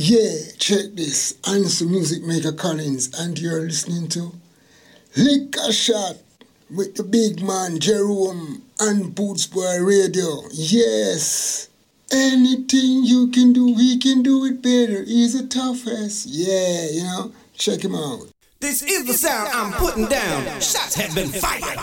Yeah, check this. Some music maker Collins, and you're listening to Lick a Shot with the big man Jerome and Boots Boy Radio. Yes, anything you can do, he can do it better. He's the toughest. Yeah, you know, check him out. This is the sound I'm putting down. Shots have been fired.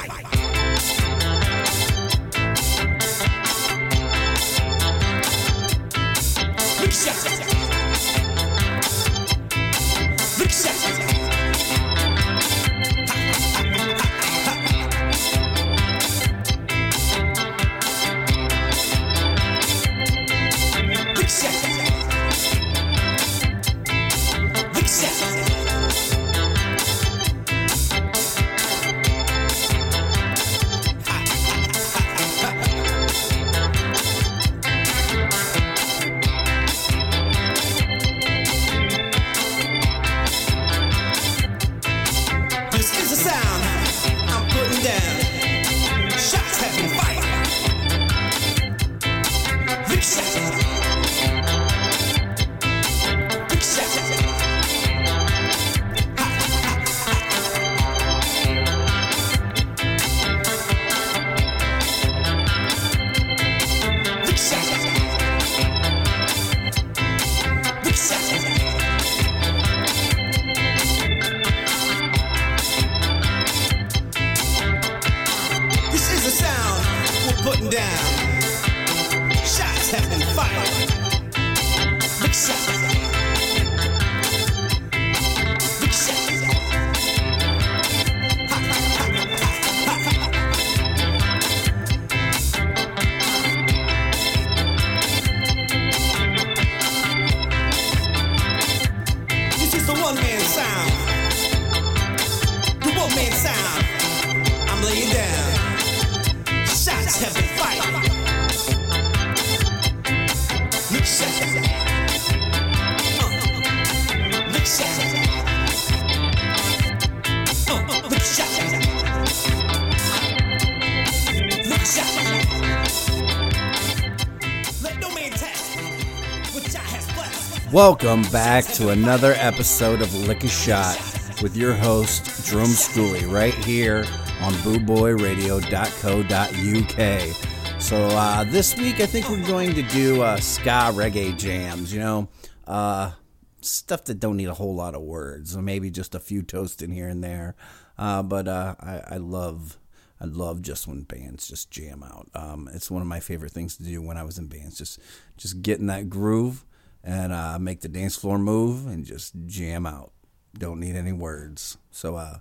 Welcome back to another episode of Lick a Shot with your host, Drum Schooley, right here on bootboyradio.co.uk. So uh, this week, I think we're going to do uh, ska reggae jams, you know, uh, stuff that don't need a whole lot of words, or maybe just a few toasts in here and there. Uh, but uh, I, I love I love just when bands just jam out. Um, it's one of my favorite things to do when I was in bands. Just just get in that groove and uh, make the dance floor move and just jam out. Don't need any words. So uh,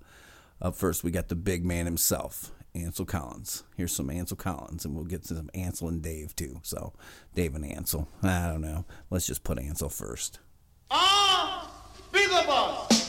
up first, we got the big man himself, Ansel Collins. Here's some Ansel Collins, and we'll get to some Ansel and Dave too. So Dave and Ansel. I don't know. Let's just put Ansel first. Ah, be the boss.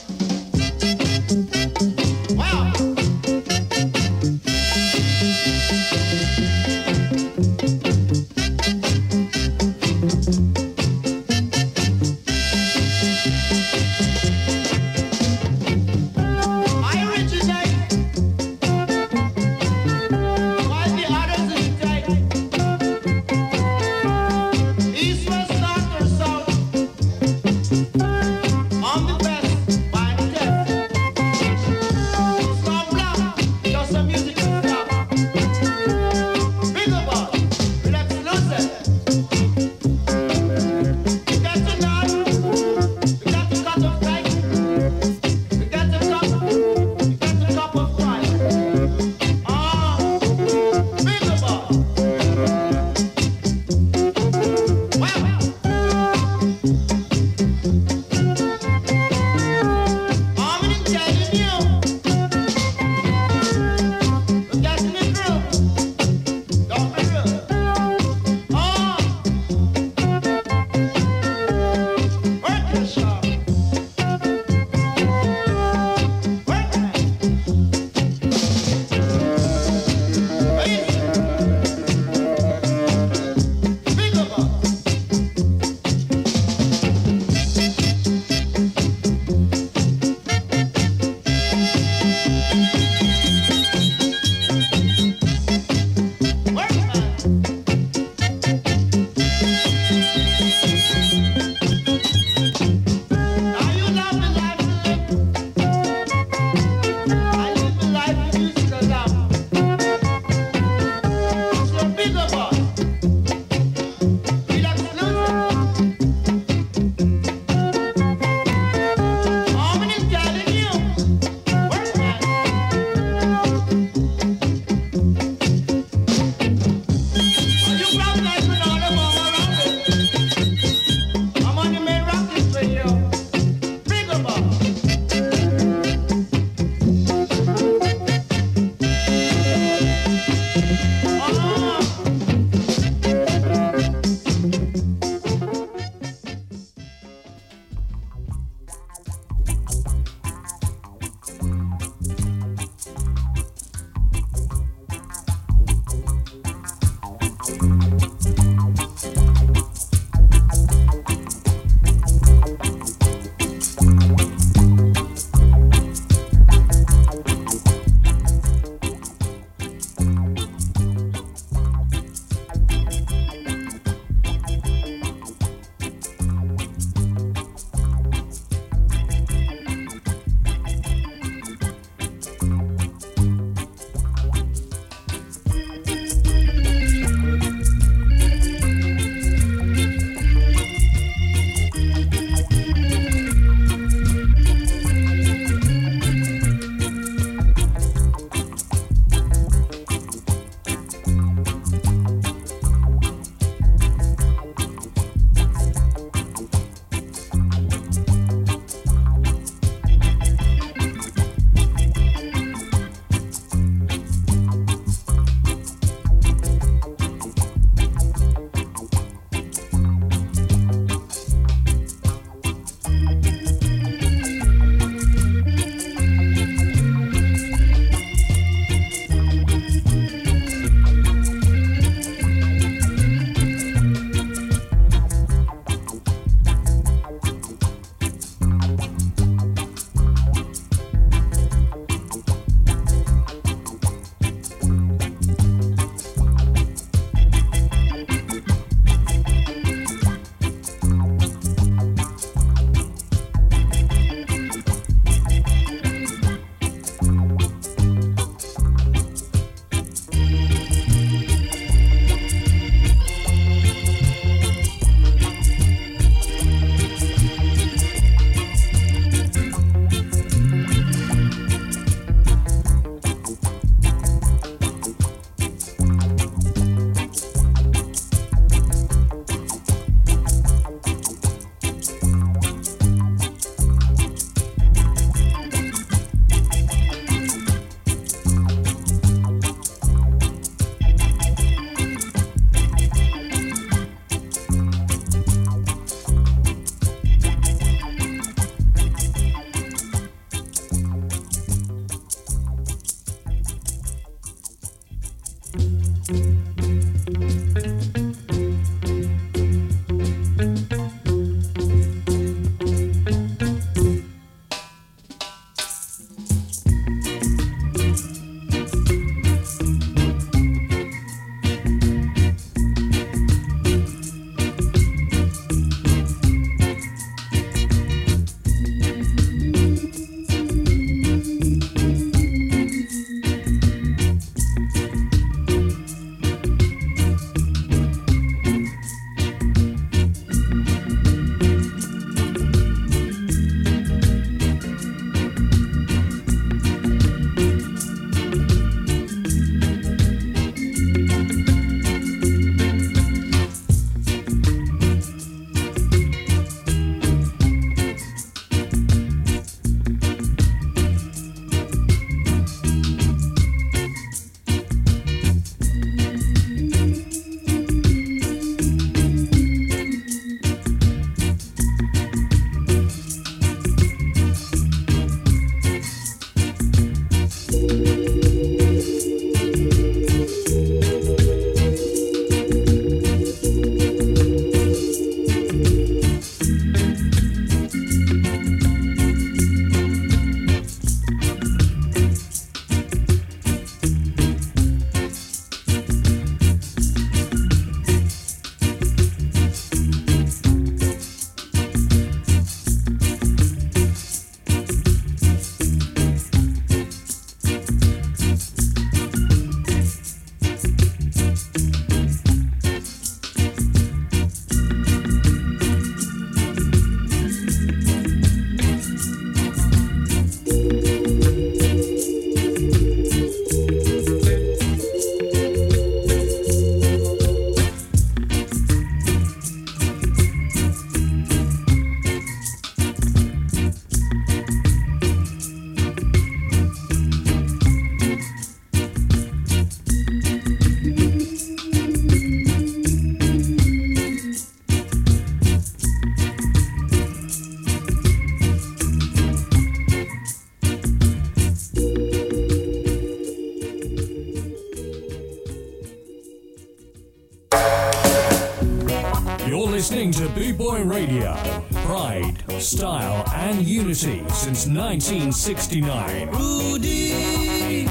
listening to b-boy Radio. Pride, style, and unity since 1969. Rudy!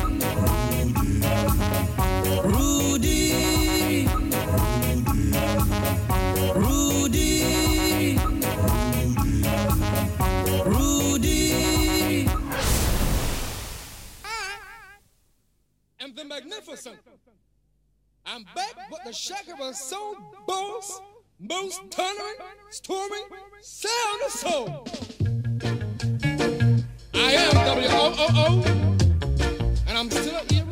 Rudy! Rudy! Rudy! Rudy, and the magnificent. I'm back, but the shaker was so boss most tolerant, storming, sound of soul. I am WOOO, and I'm still here.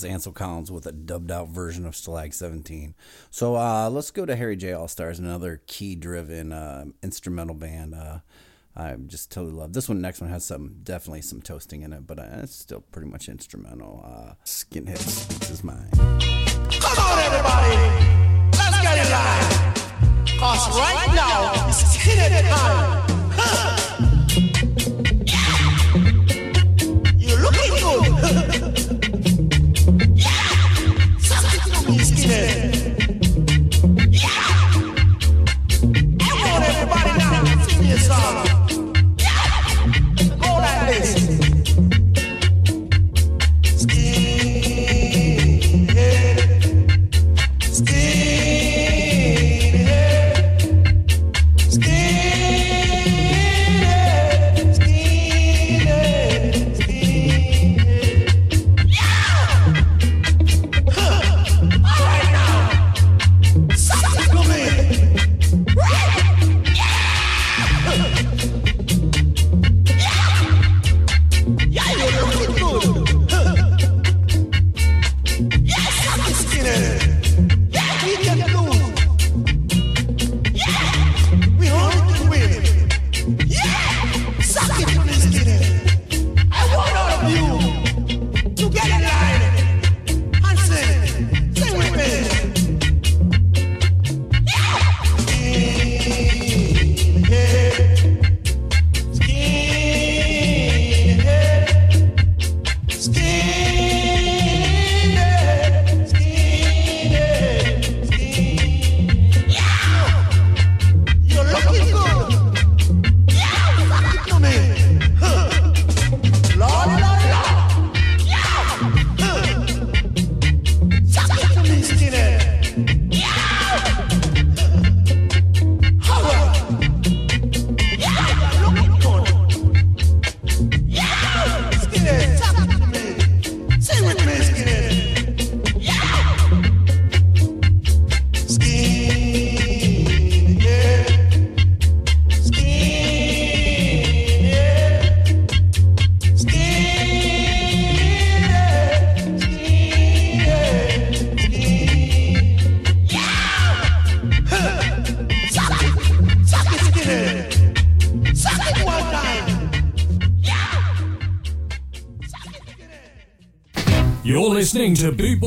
Was Ansel Collins with a dubbed out version of Stalag 17. So uh, let's go to Harry J. All Stars, another key driven uh, instrumental band. Uh, I just totally love this one. Next one has some definitely some toasting in it, but uh, it's still pretty much instrumental. Uh, Skinhead Speaks His Mind. Come on, everybody. Let's get in line. Cause right now, it's skinhead time.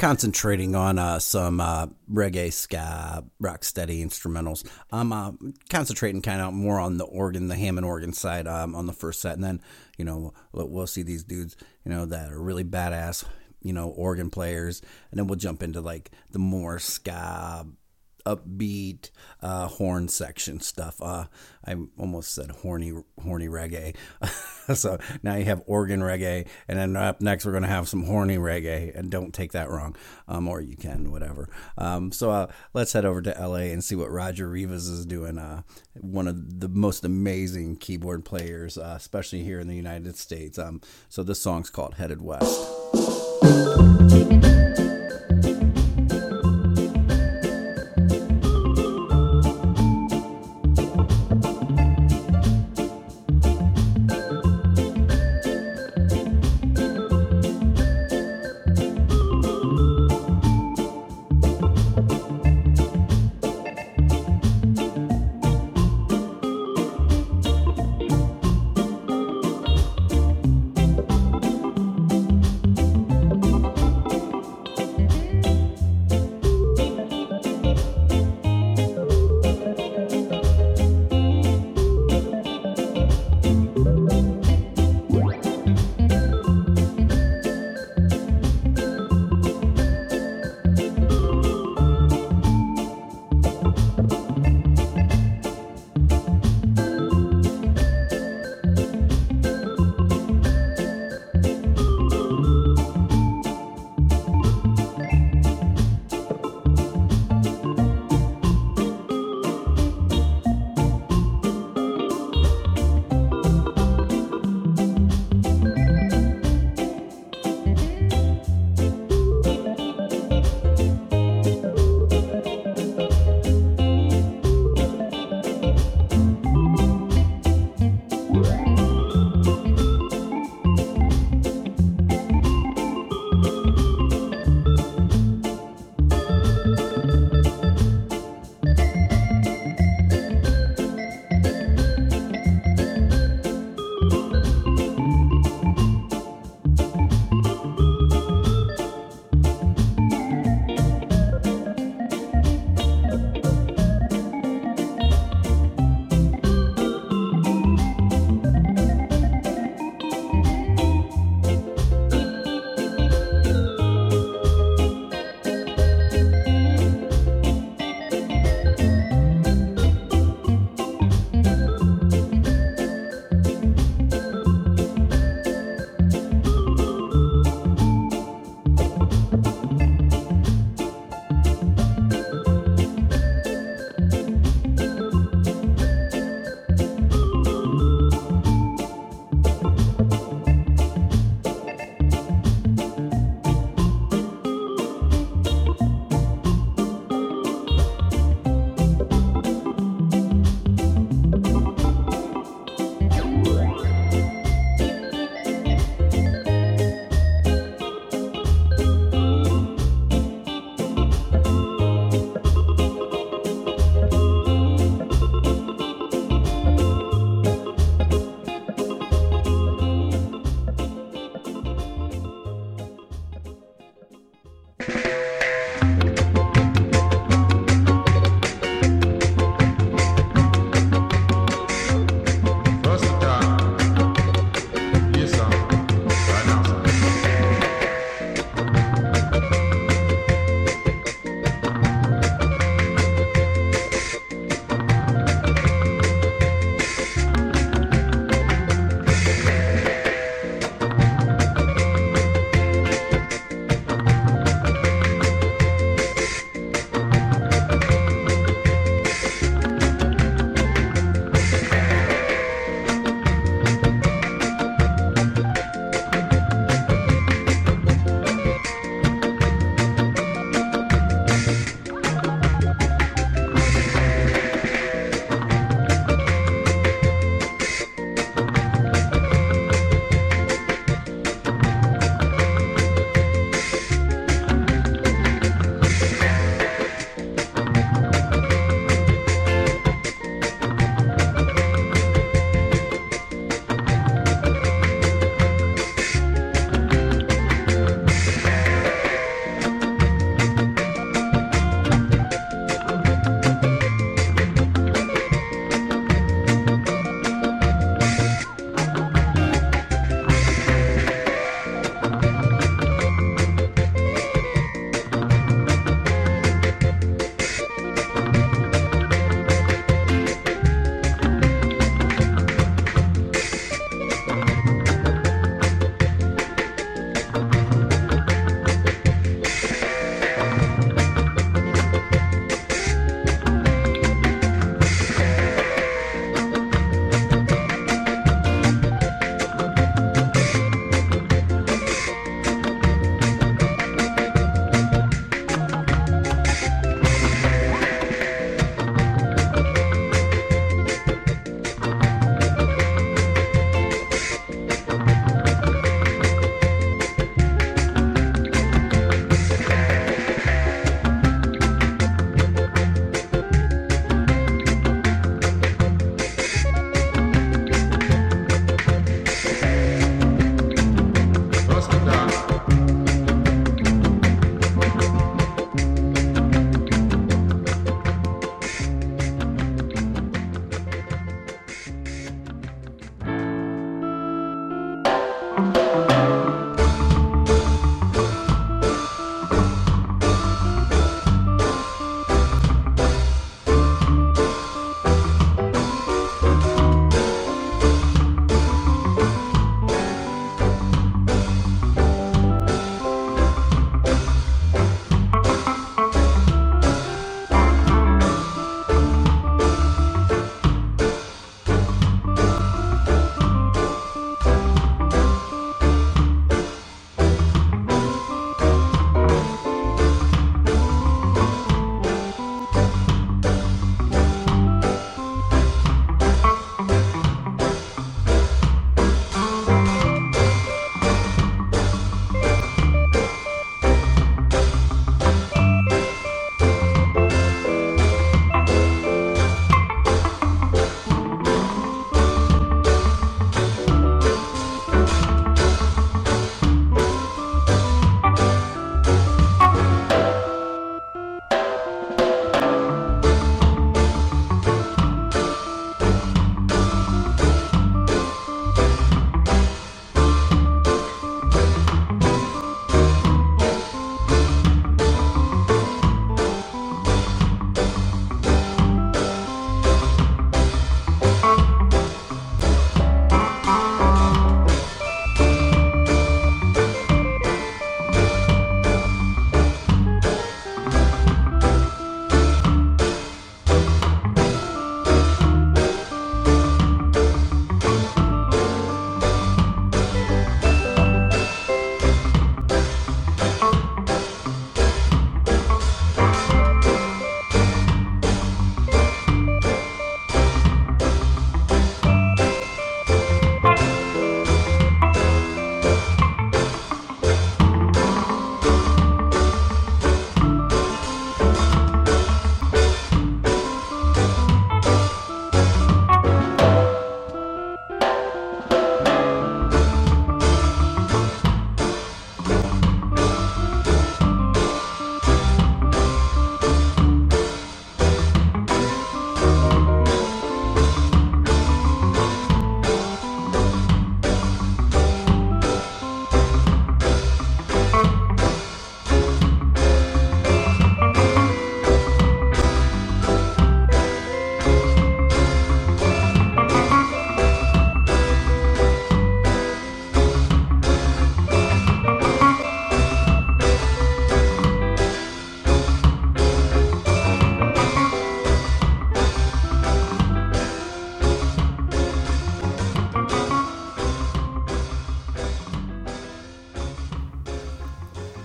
Concentrating on uh, some uh, reggae, ska, rock steady instrumentals. I'm uh, concentrating kind of more on the organ, the Hammond organ side um, on the first set, and then you know we'll, we'll see these dudes, you know, that are really badass, you know, organ players, and then we'll jump into like the more ska, upbeat uh, horn section stuff. Uh, I almost said horny, horny reggae. so now you have organ reggae, and then up next we're going to have some horny reggae. And don't take that wrong, um, or you can, whatever. Um, so uh, let's head over to LA and see what Roger Rivas is doing. Uh, one of the most amazing keyboard players, uh, especially here in the United States. Um, so this song's called Headed West.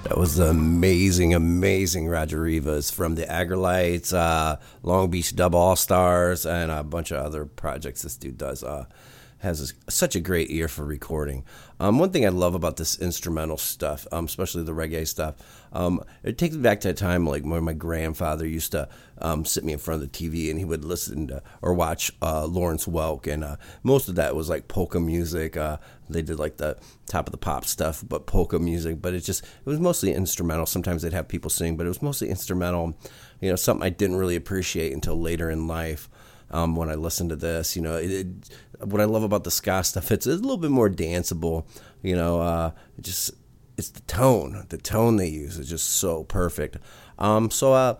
That was amazing, amazing Roger Rivas from the Aggrolites, uh, Long Beach Dub All Stars, and a bunch of other projects this dude does. Uh, has a, such a great ear for recording. Um, one thing I love about this instrumental stuff, um, especially the reggae stuff, um, it takes me back to a time like when my grandfather used to um, sit me in front of the TV and he would listen to or watch uh, Lawrence Welk, and uh, most of that was like polka music. Uh, they did like the top of the pop stuff, but polka music. But it just it was mostly instrumental. Sometimes they'd have people sing, but it was mostly instrumental. You know, something I didn't really appreciate until later in life. Um, when I listened to this. You know, it, it, what I love about the ska stuff, it's a little bit more danceable. You know, uh, just it's the tone. The tone they use is just so perfect. Um, so uh,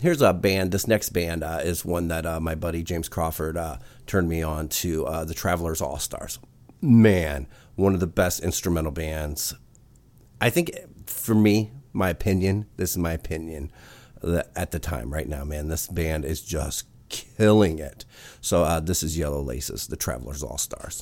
here's a band. This next band uh, is one that uh, my buddy James Crawford uh, turned me on to. Uh, the Travelers All Stars. Man, one of the best instrumental bands. I think for me, my opinion. This is my opinion. At the time, right now, man, this band is just killing it. So uh, this is Yellow Laces, the Travelers All Stars.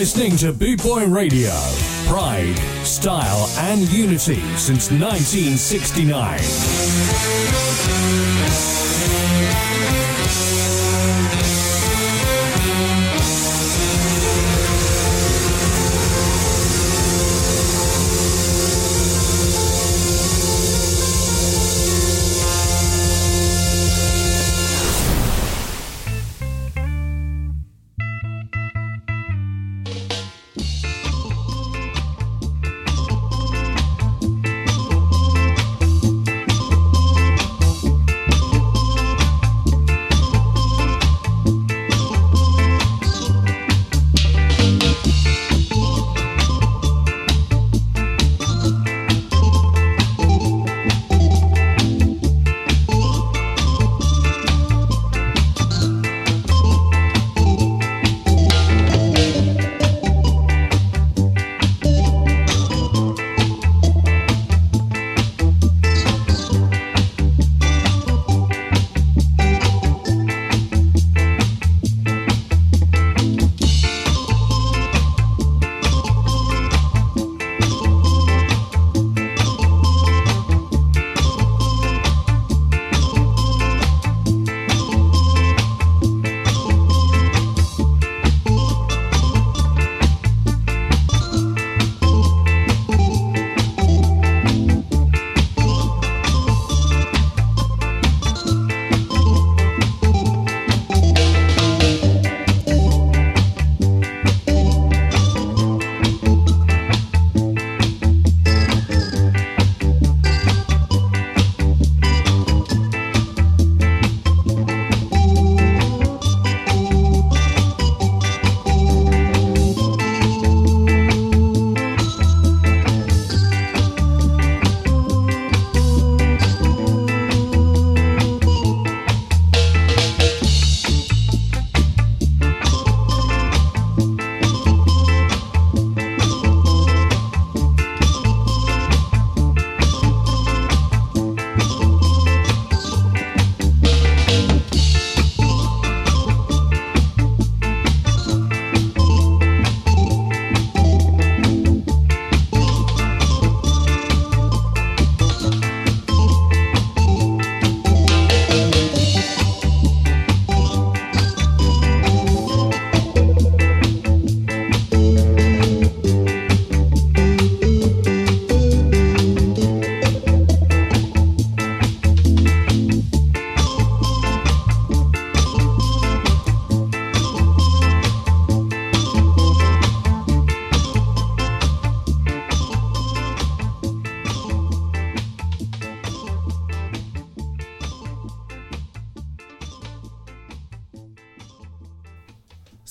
Listening to Boot Boy Radio. Pride, style, and unity since 1969.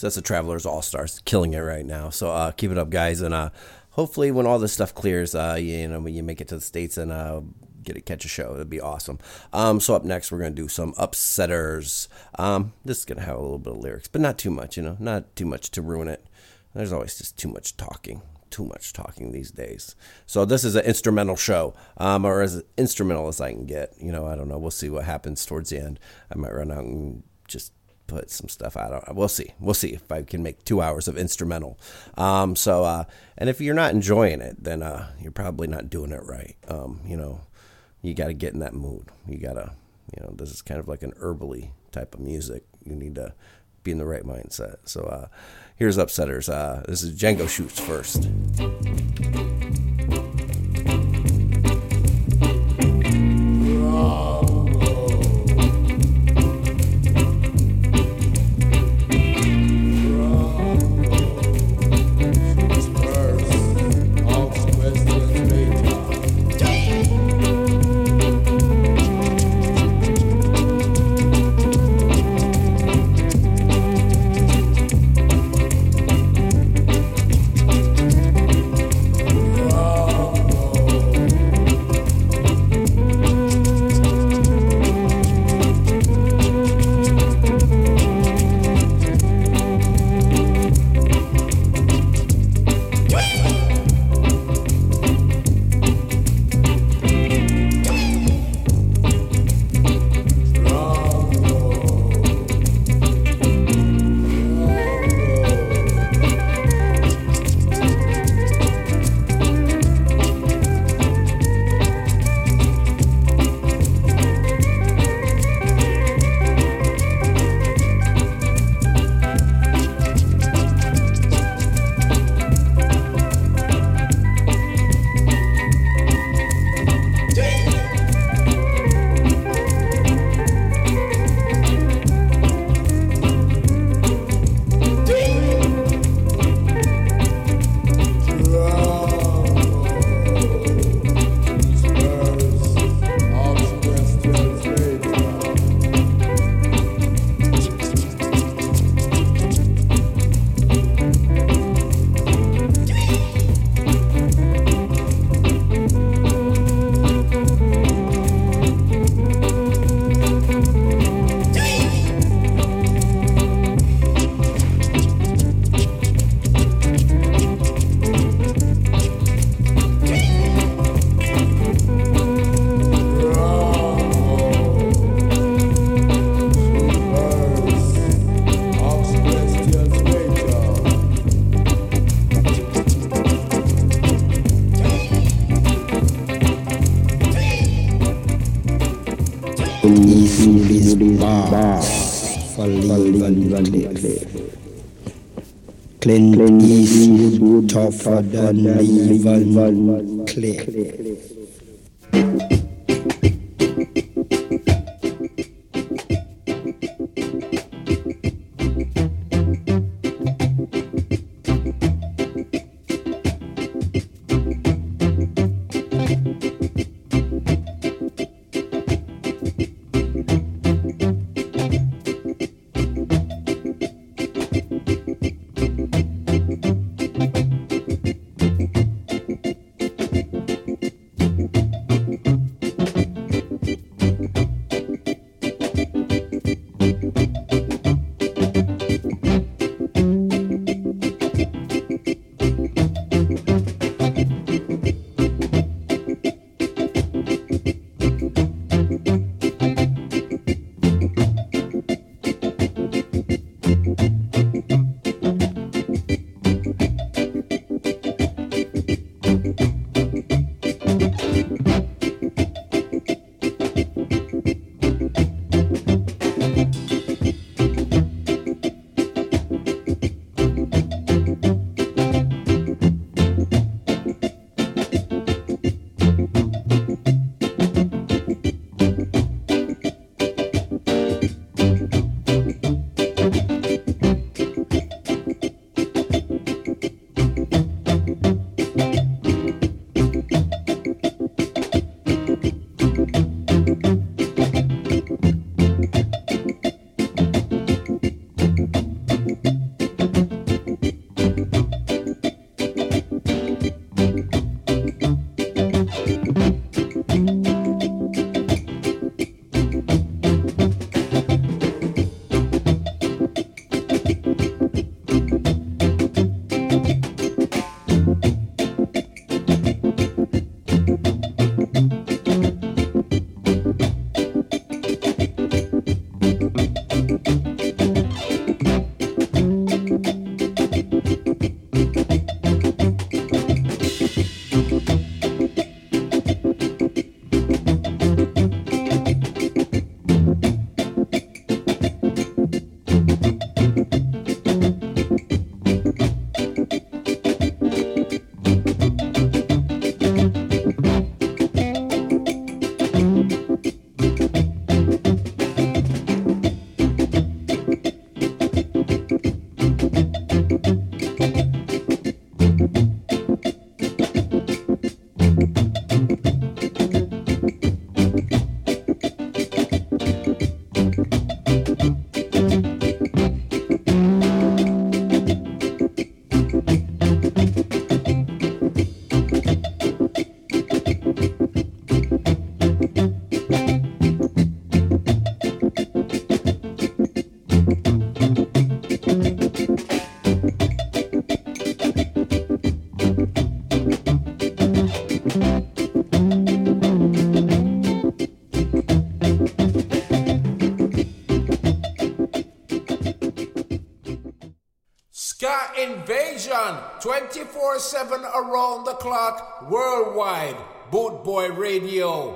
That's the Travelers All Stars, killing it right now. So uh, keep it up, guys, and uh, hopefully when all this stuff clears, uh, you, you know, when you make it to the states and uh, get to catch a show, it'd be awesome. Um, so up next, we're gonna do some upsetters. Um, this is gonna have a little bit of lyrics, but not too much. You know, not too much to ruin it. There's always just too much talking too much talking these days. So this is an instrumental show, um, or as instrumental as I can get. You know, I don't know. We'll see what happens towards the end. I might run out and just put some stuff out. We'll see. We'll see if I can make two hours of instrumental. Um, so, uh, and if you're not enjoying it, then uh, you're probably not doing it right. Um, you know, you got to get in that mood. You got to, you know, this is kind of like an herbally type of music. You need to be in the right mindset. So, uh, here's Upsetters. Uh, this is Django Shoots first. Oh. Is boss for Lee Van Cleef. Clint Eastwood tougher than Lee Van Cleef. Invasion 24 7 around the clock worldwide. Boot Boy Radio.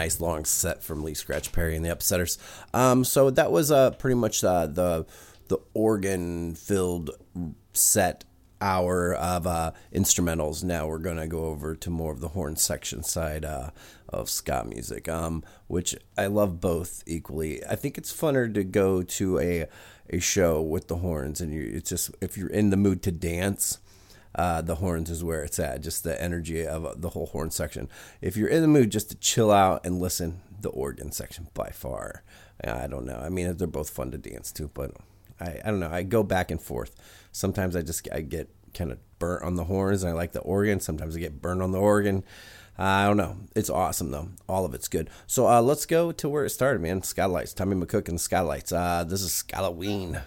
Nice long set from Lee Scratch Perry and the Upsetters. Um, so that was uh, pretty much uh, the the organ filled set hour of uh, instrumentals. Now we're to go over to more of the horn section side uh, of ska music, um, which I love both equally. I think it's funner to go to a a show with the horns, and you, it's just if you're in the mood to dance. Uh, the horns is where it's at, just the energy of the whole horn section. If you're in the mood just to chill out and listen, the organ section by far. I don't know. I mean, they're both fun to dance to, but I, I don't know. I go back and forth. Sometimes I just I get kind of burnt on the horns, and I like the organ. Sometimes I get burnt on the organ. I don't know. It's awesome though. All of it's good. So uh, let's go to where it started, man. Skatalites. Tommy McCook and Skatalites. Uh, this is Skalloween.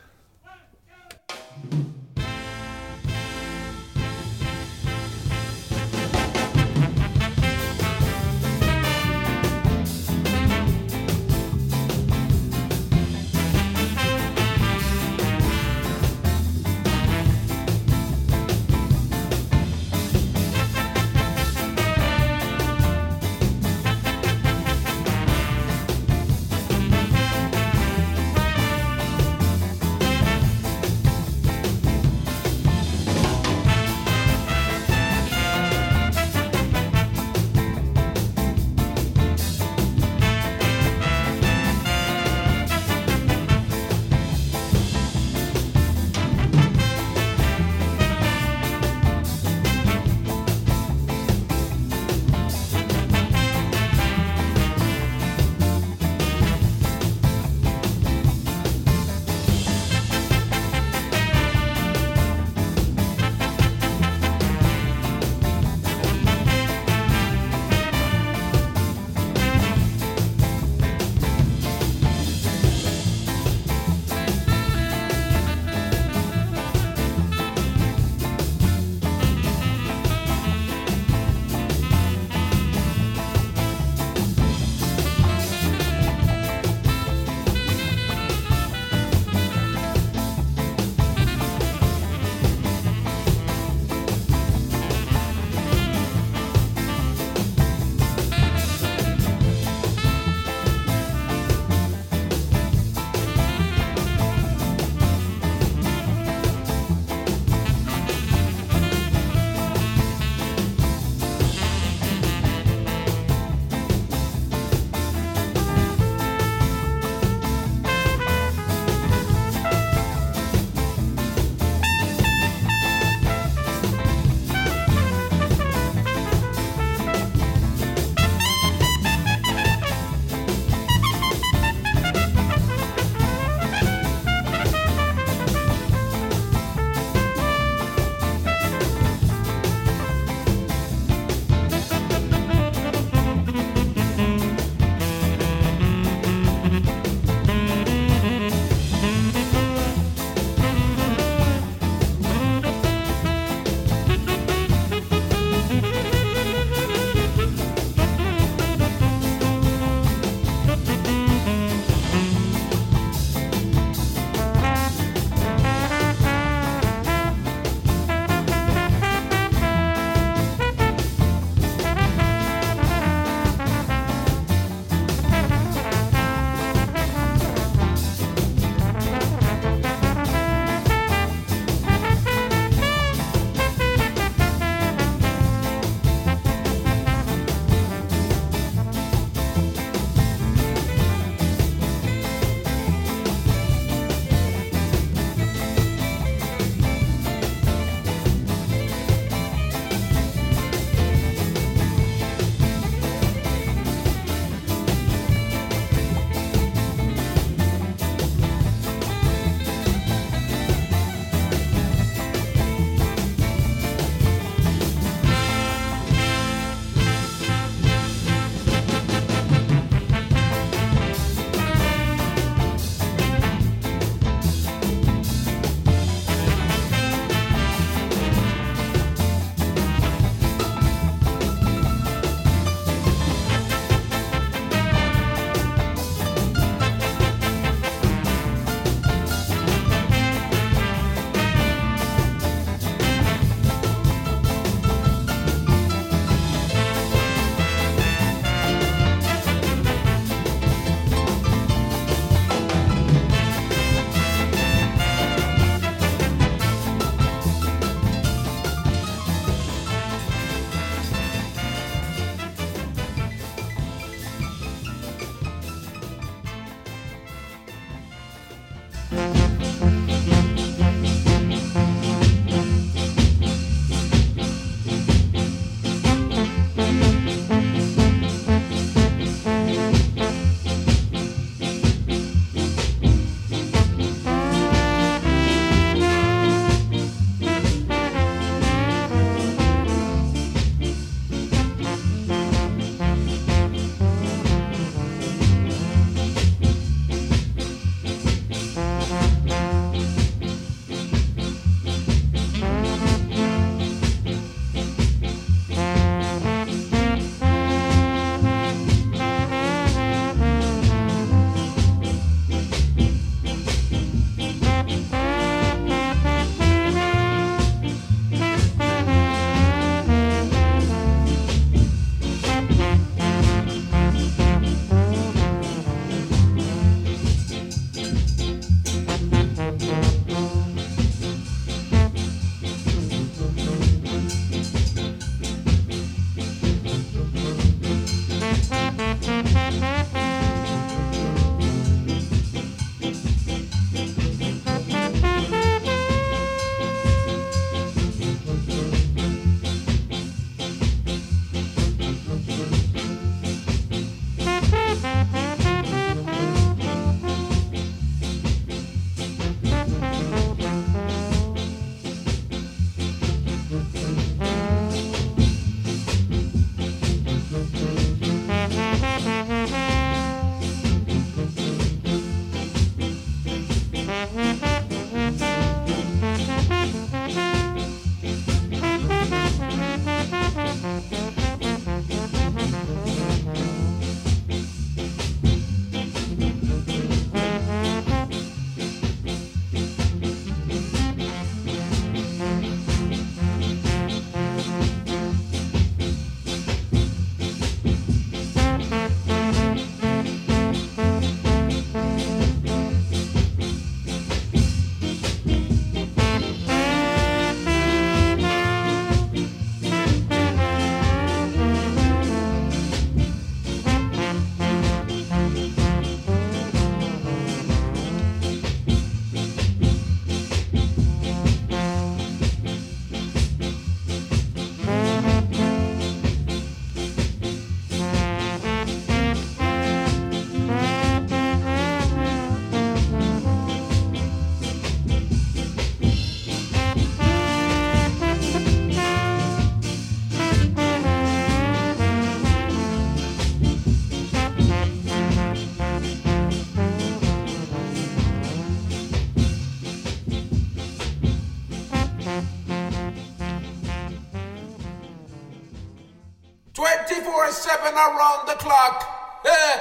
Around the clock. Eh.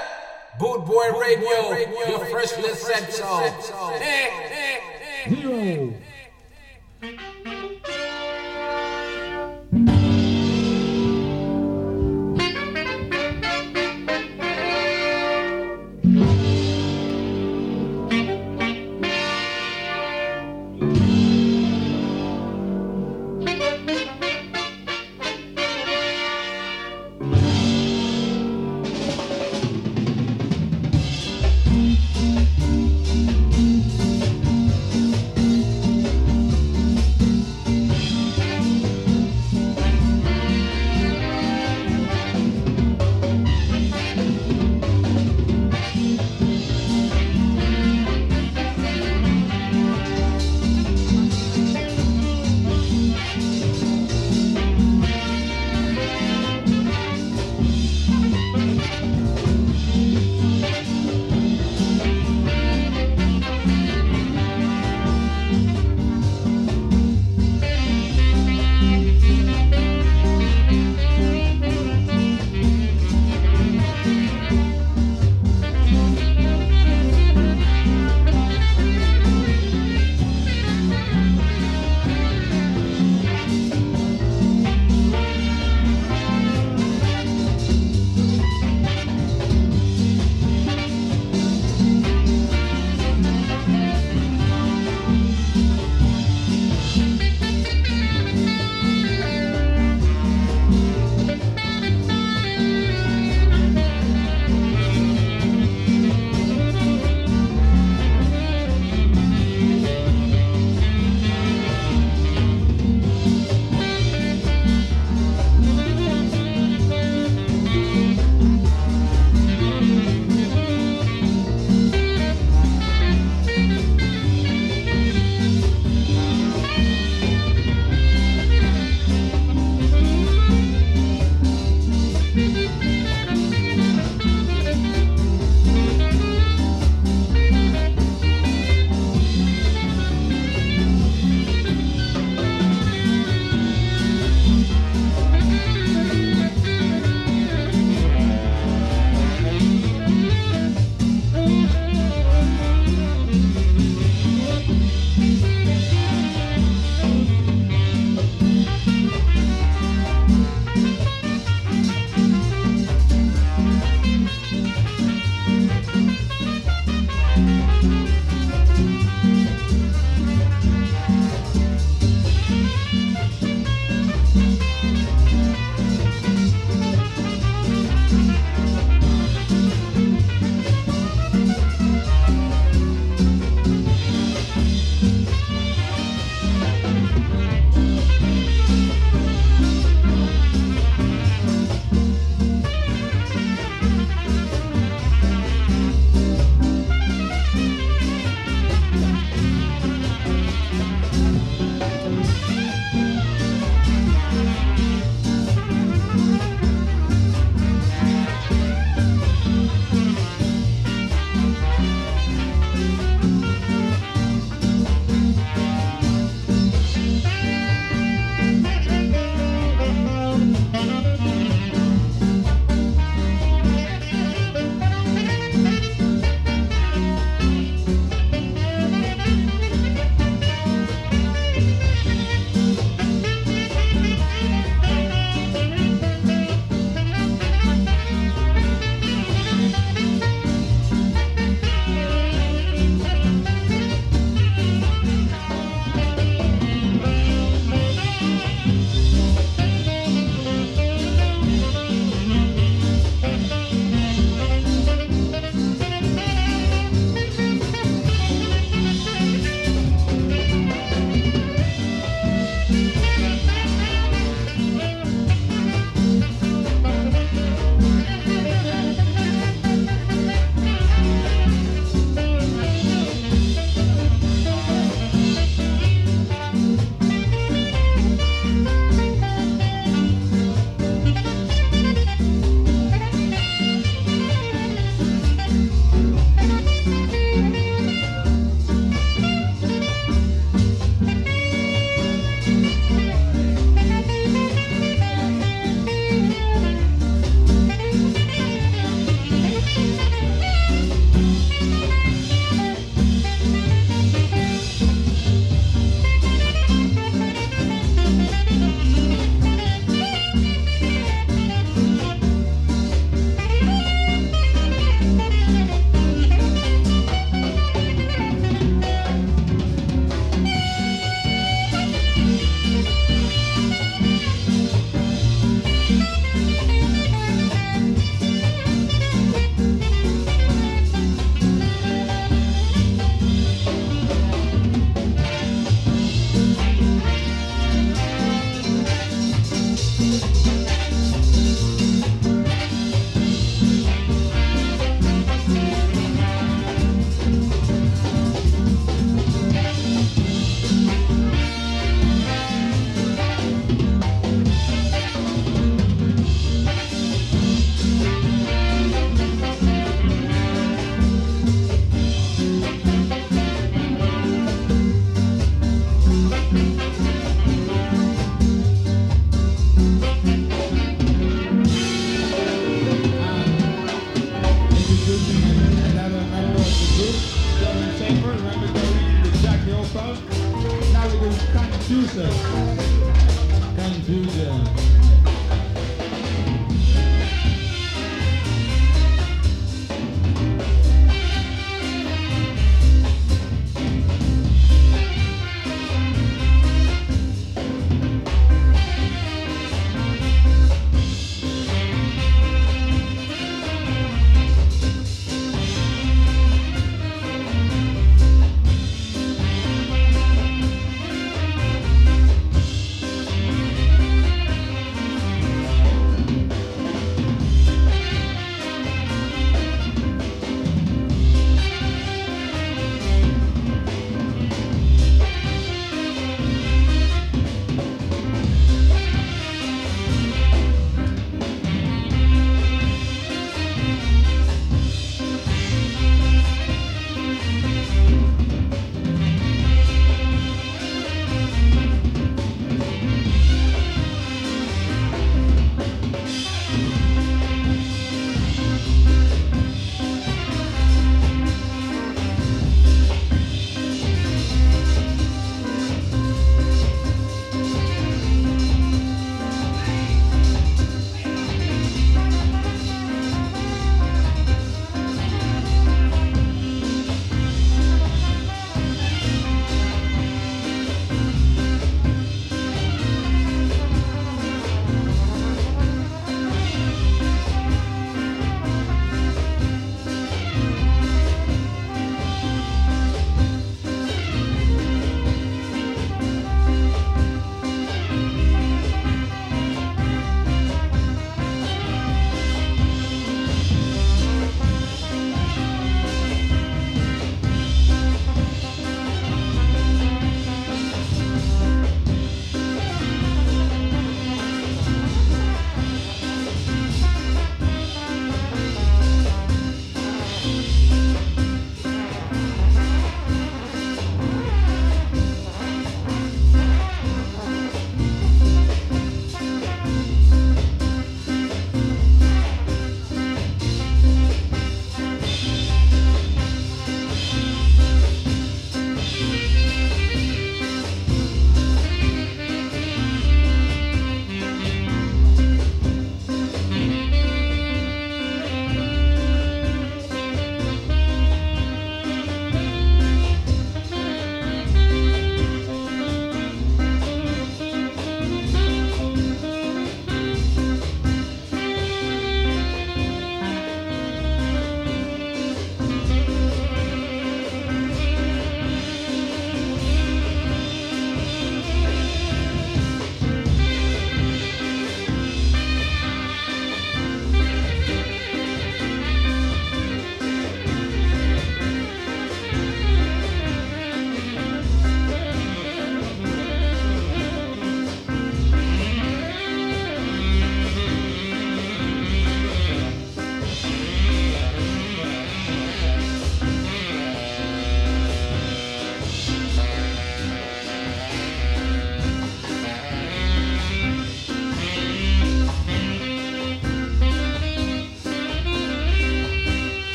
Boot Boy Radio, your said so. Eh, eh, eh. Thank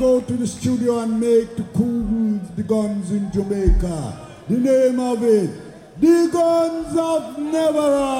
go to the studio and make to cool the guns in Jamaica. The name of it, The Guns of Navarone.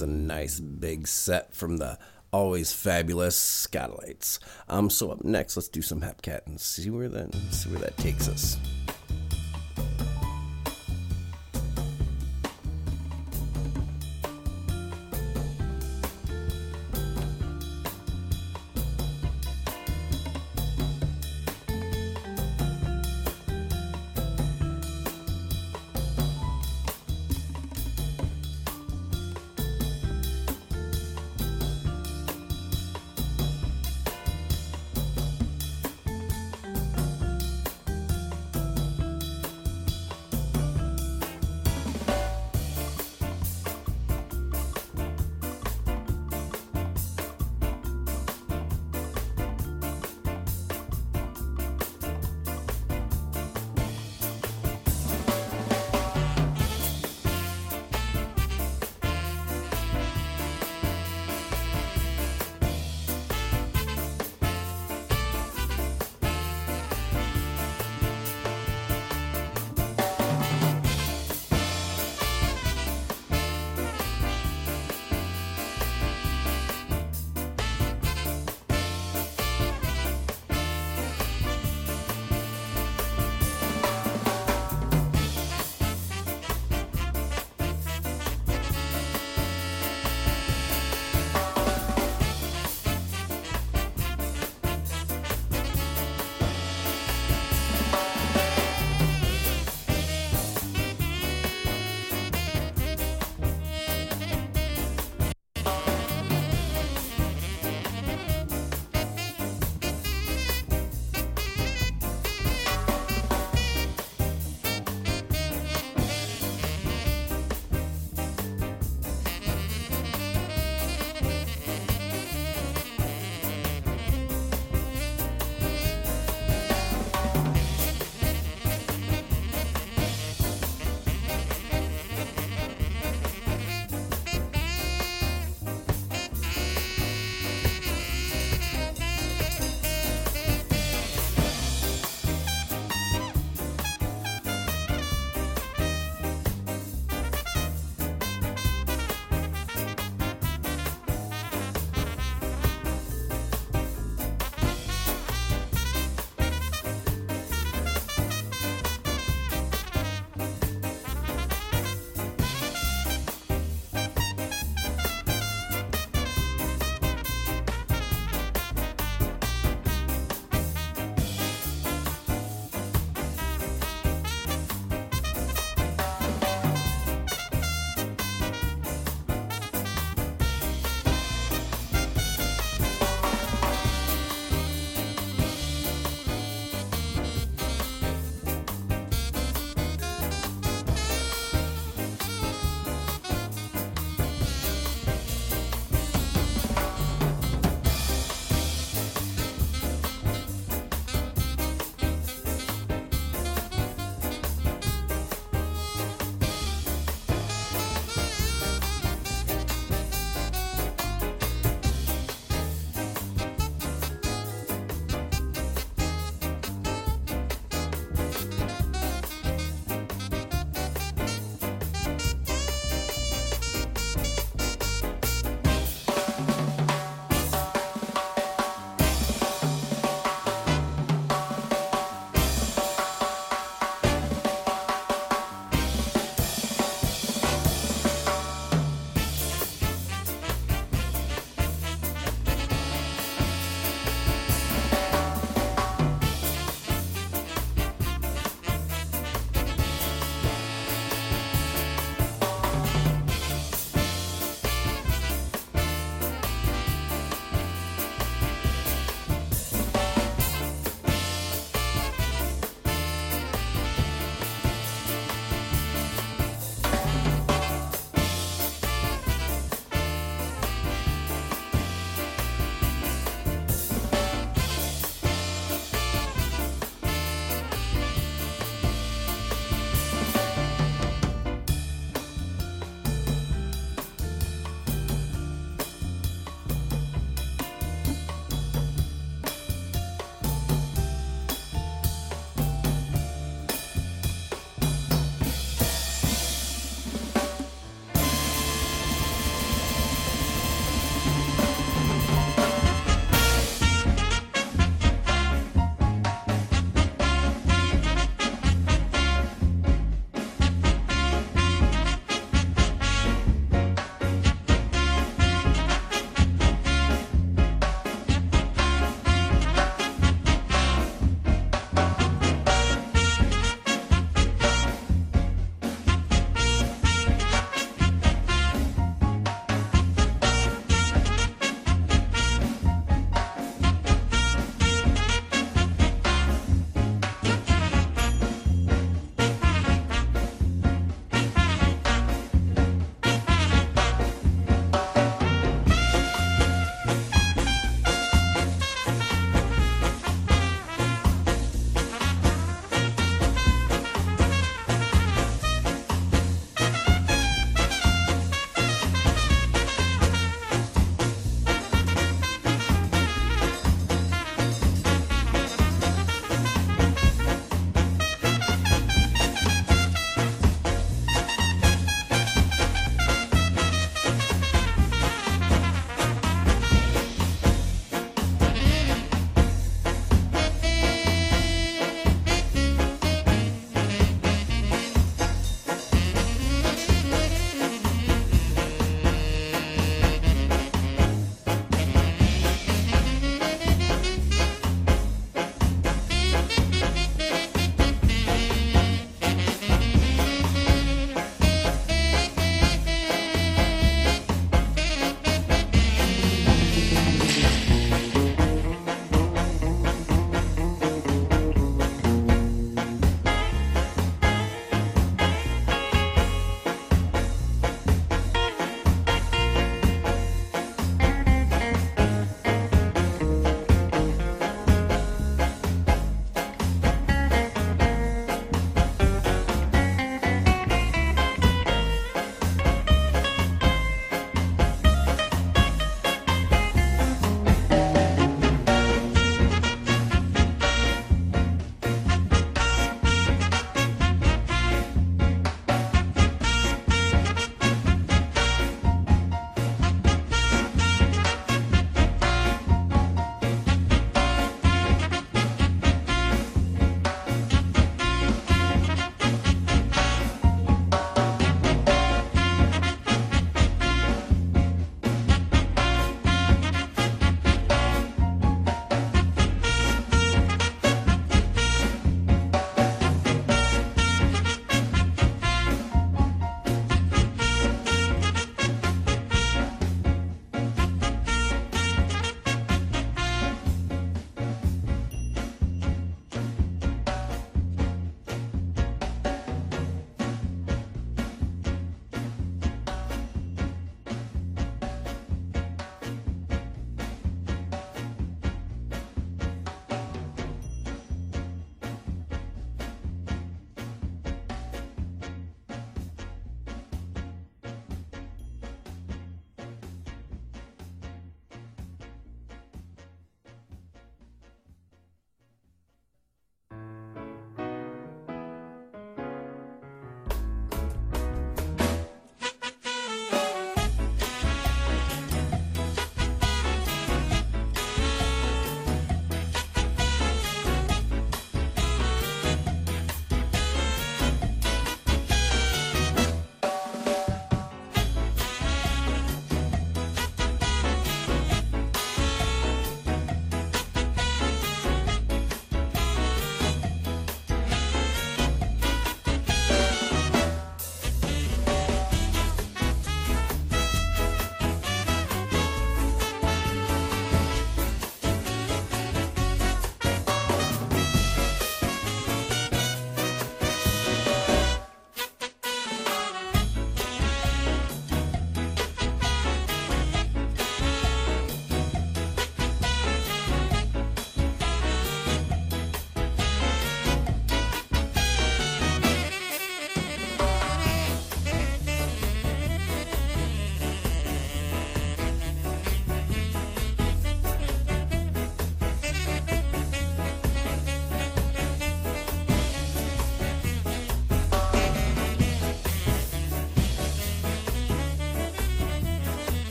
A nice big set from the always fabulous Skatalites. Um, so up next, let's do some Hepcat and see where that see where that takes us.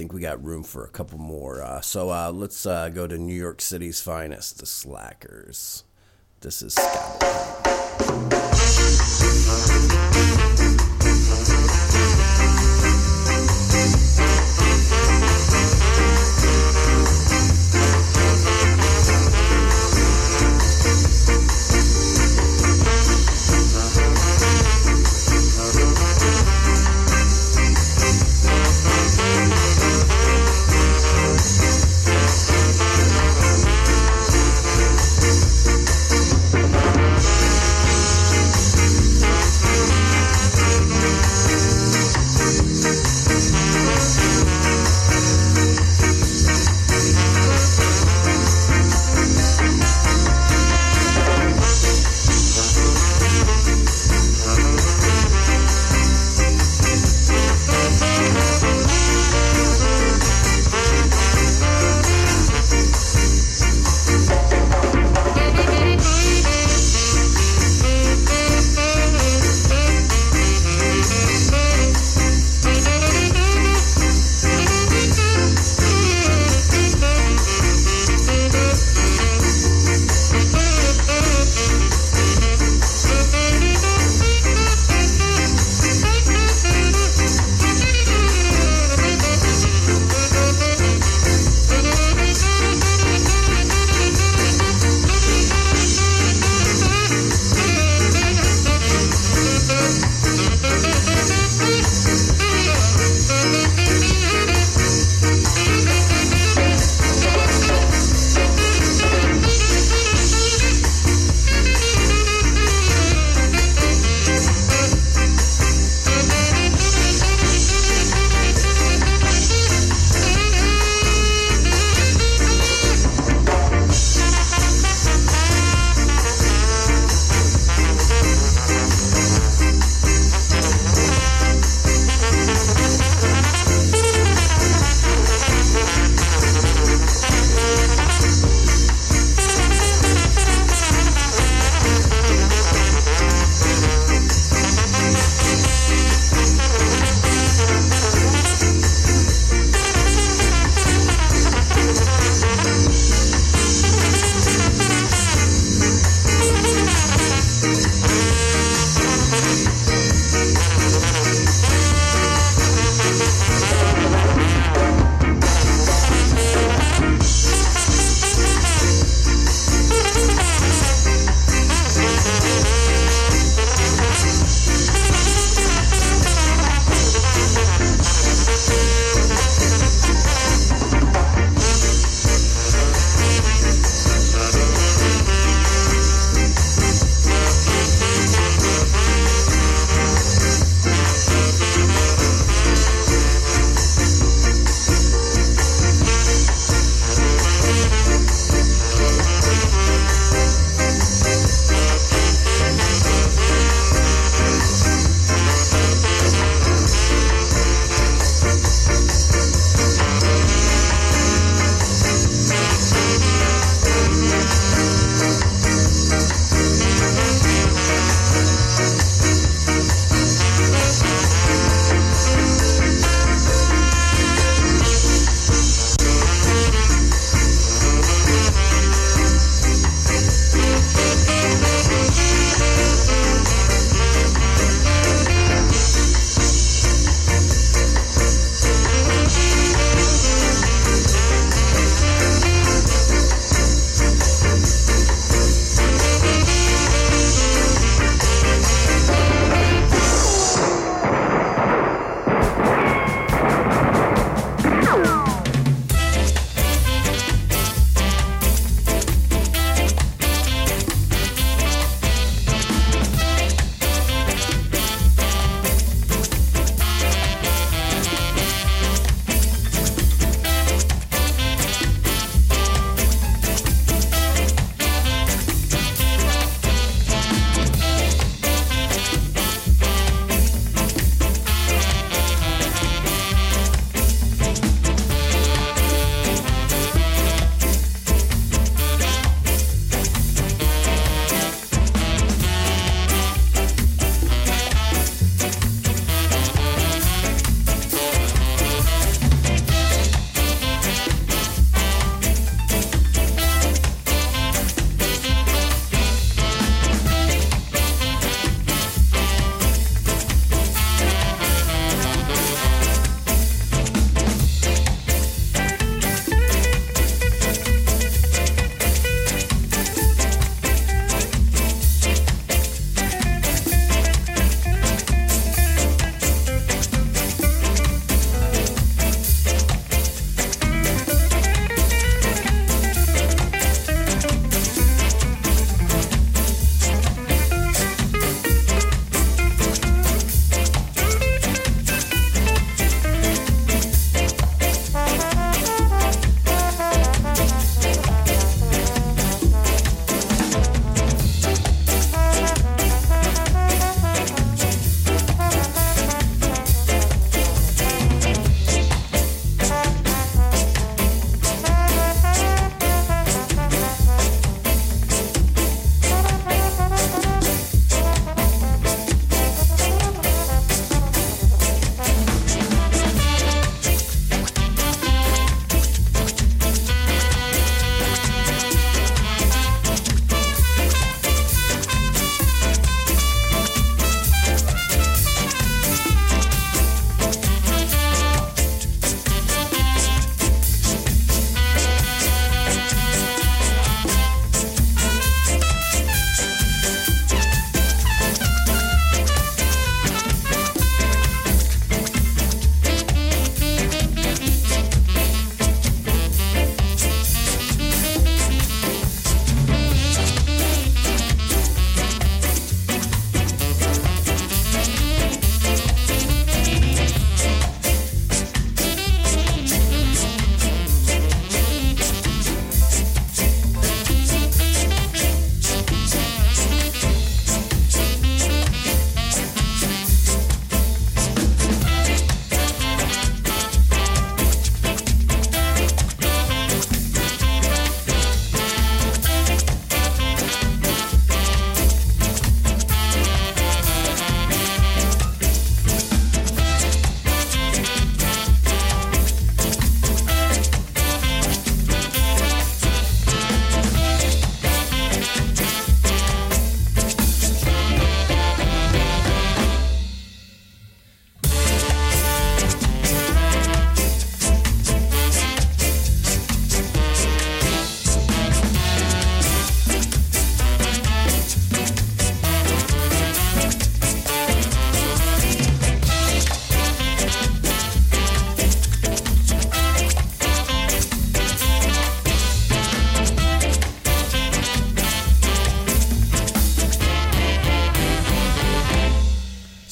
Think we got room for a couple more. Uh, so uh, let's uh, go to New York City's finest, the Slackers. This is Scott.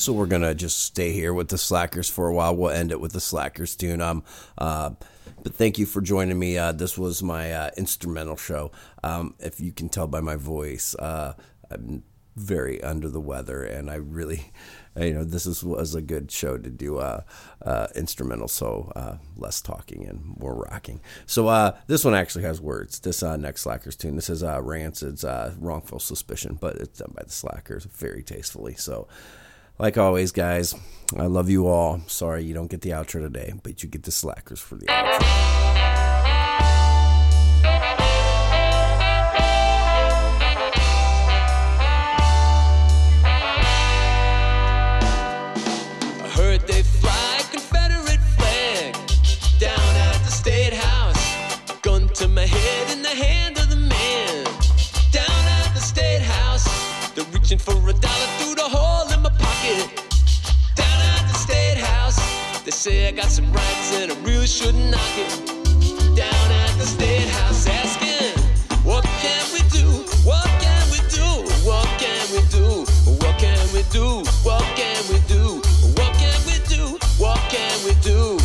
So we're gonna just stay here with the Slackers for a while. We'll end it with the Slackers tune. Um, uh, but thank you for joining me. Uh, this was my uh, instrumental show. Um, if you can tell by my voice, uh, I'm very under the weather, and I really, you know, this is, was a good show to do uh, uh, instrumental, so uh, less talking and more rocking. So uh, this one actually has words. This uh, next Slackers tune. This is uh, Rancid's uh, "Wrongful Suspicion," but it's done by the Slackers very tastefully. So. Like always, guys, I love you all. Sorry you don't get the outro today, but you get the slackers for the outro. Say I got some rights and I really shouldn't knock it. Down at the State House, asking, what can we do? What can we do? What can we do? What can we do? What can we do? What can we do? What can we do?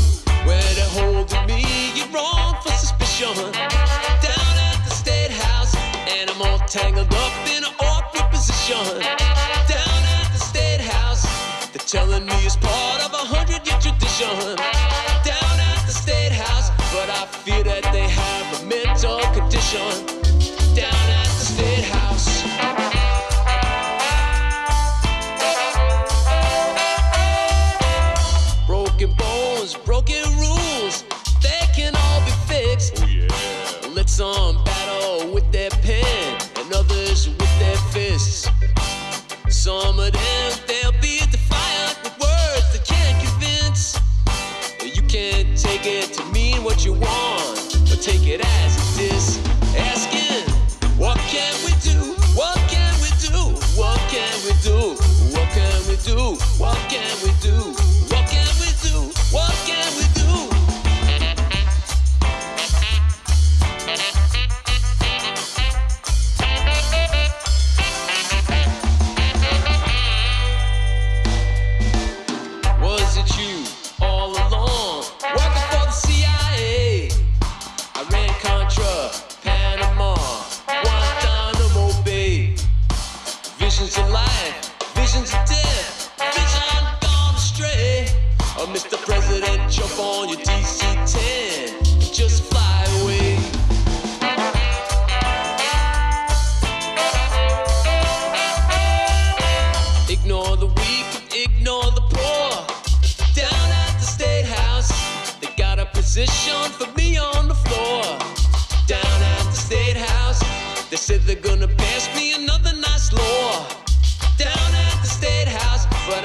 Where they holding me, you're wrong for suspicion. Down at the State House, and I'm all tangled up in an awkward position. Down at the State House, they're telling me it's part year. Down at the State House, but I fear that they have a mental condition. Down at the State House. Broken bones, broken rules, they can all be fixed. Oh yeah. Let some um, battle with their pen and others with their fists. Some of them what you want, but take it as it is. Asking, what can we do? What can we do? What can we do? What can we do? What can we do? Position for me on the floor. Down at the State House, they said they're gonna pass me another nice law.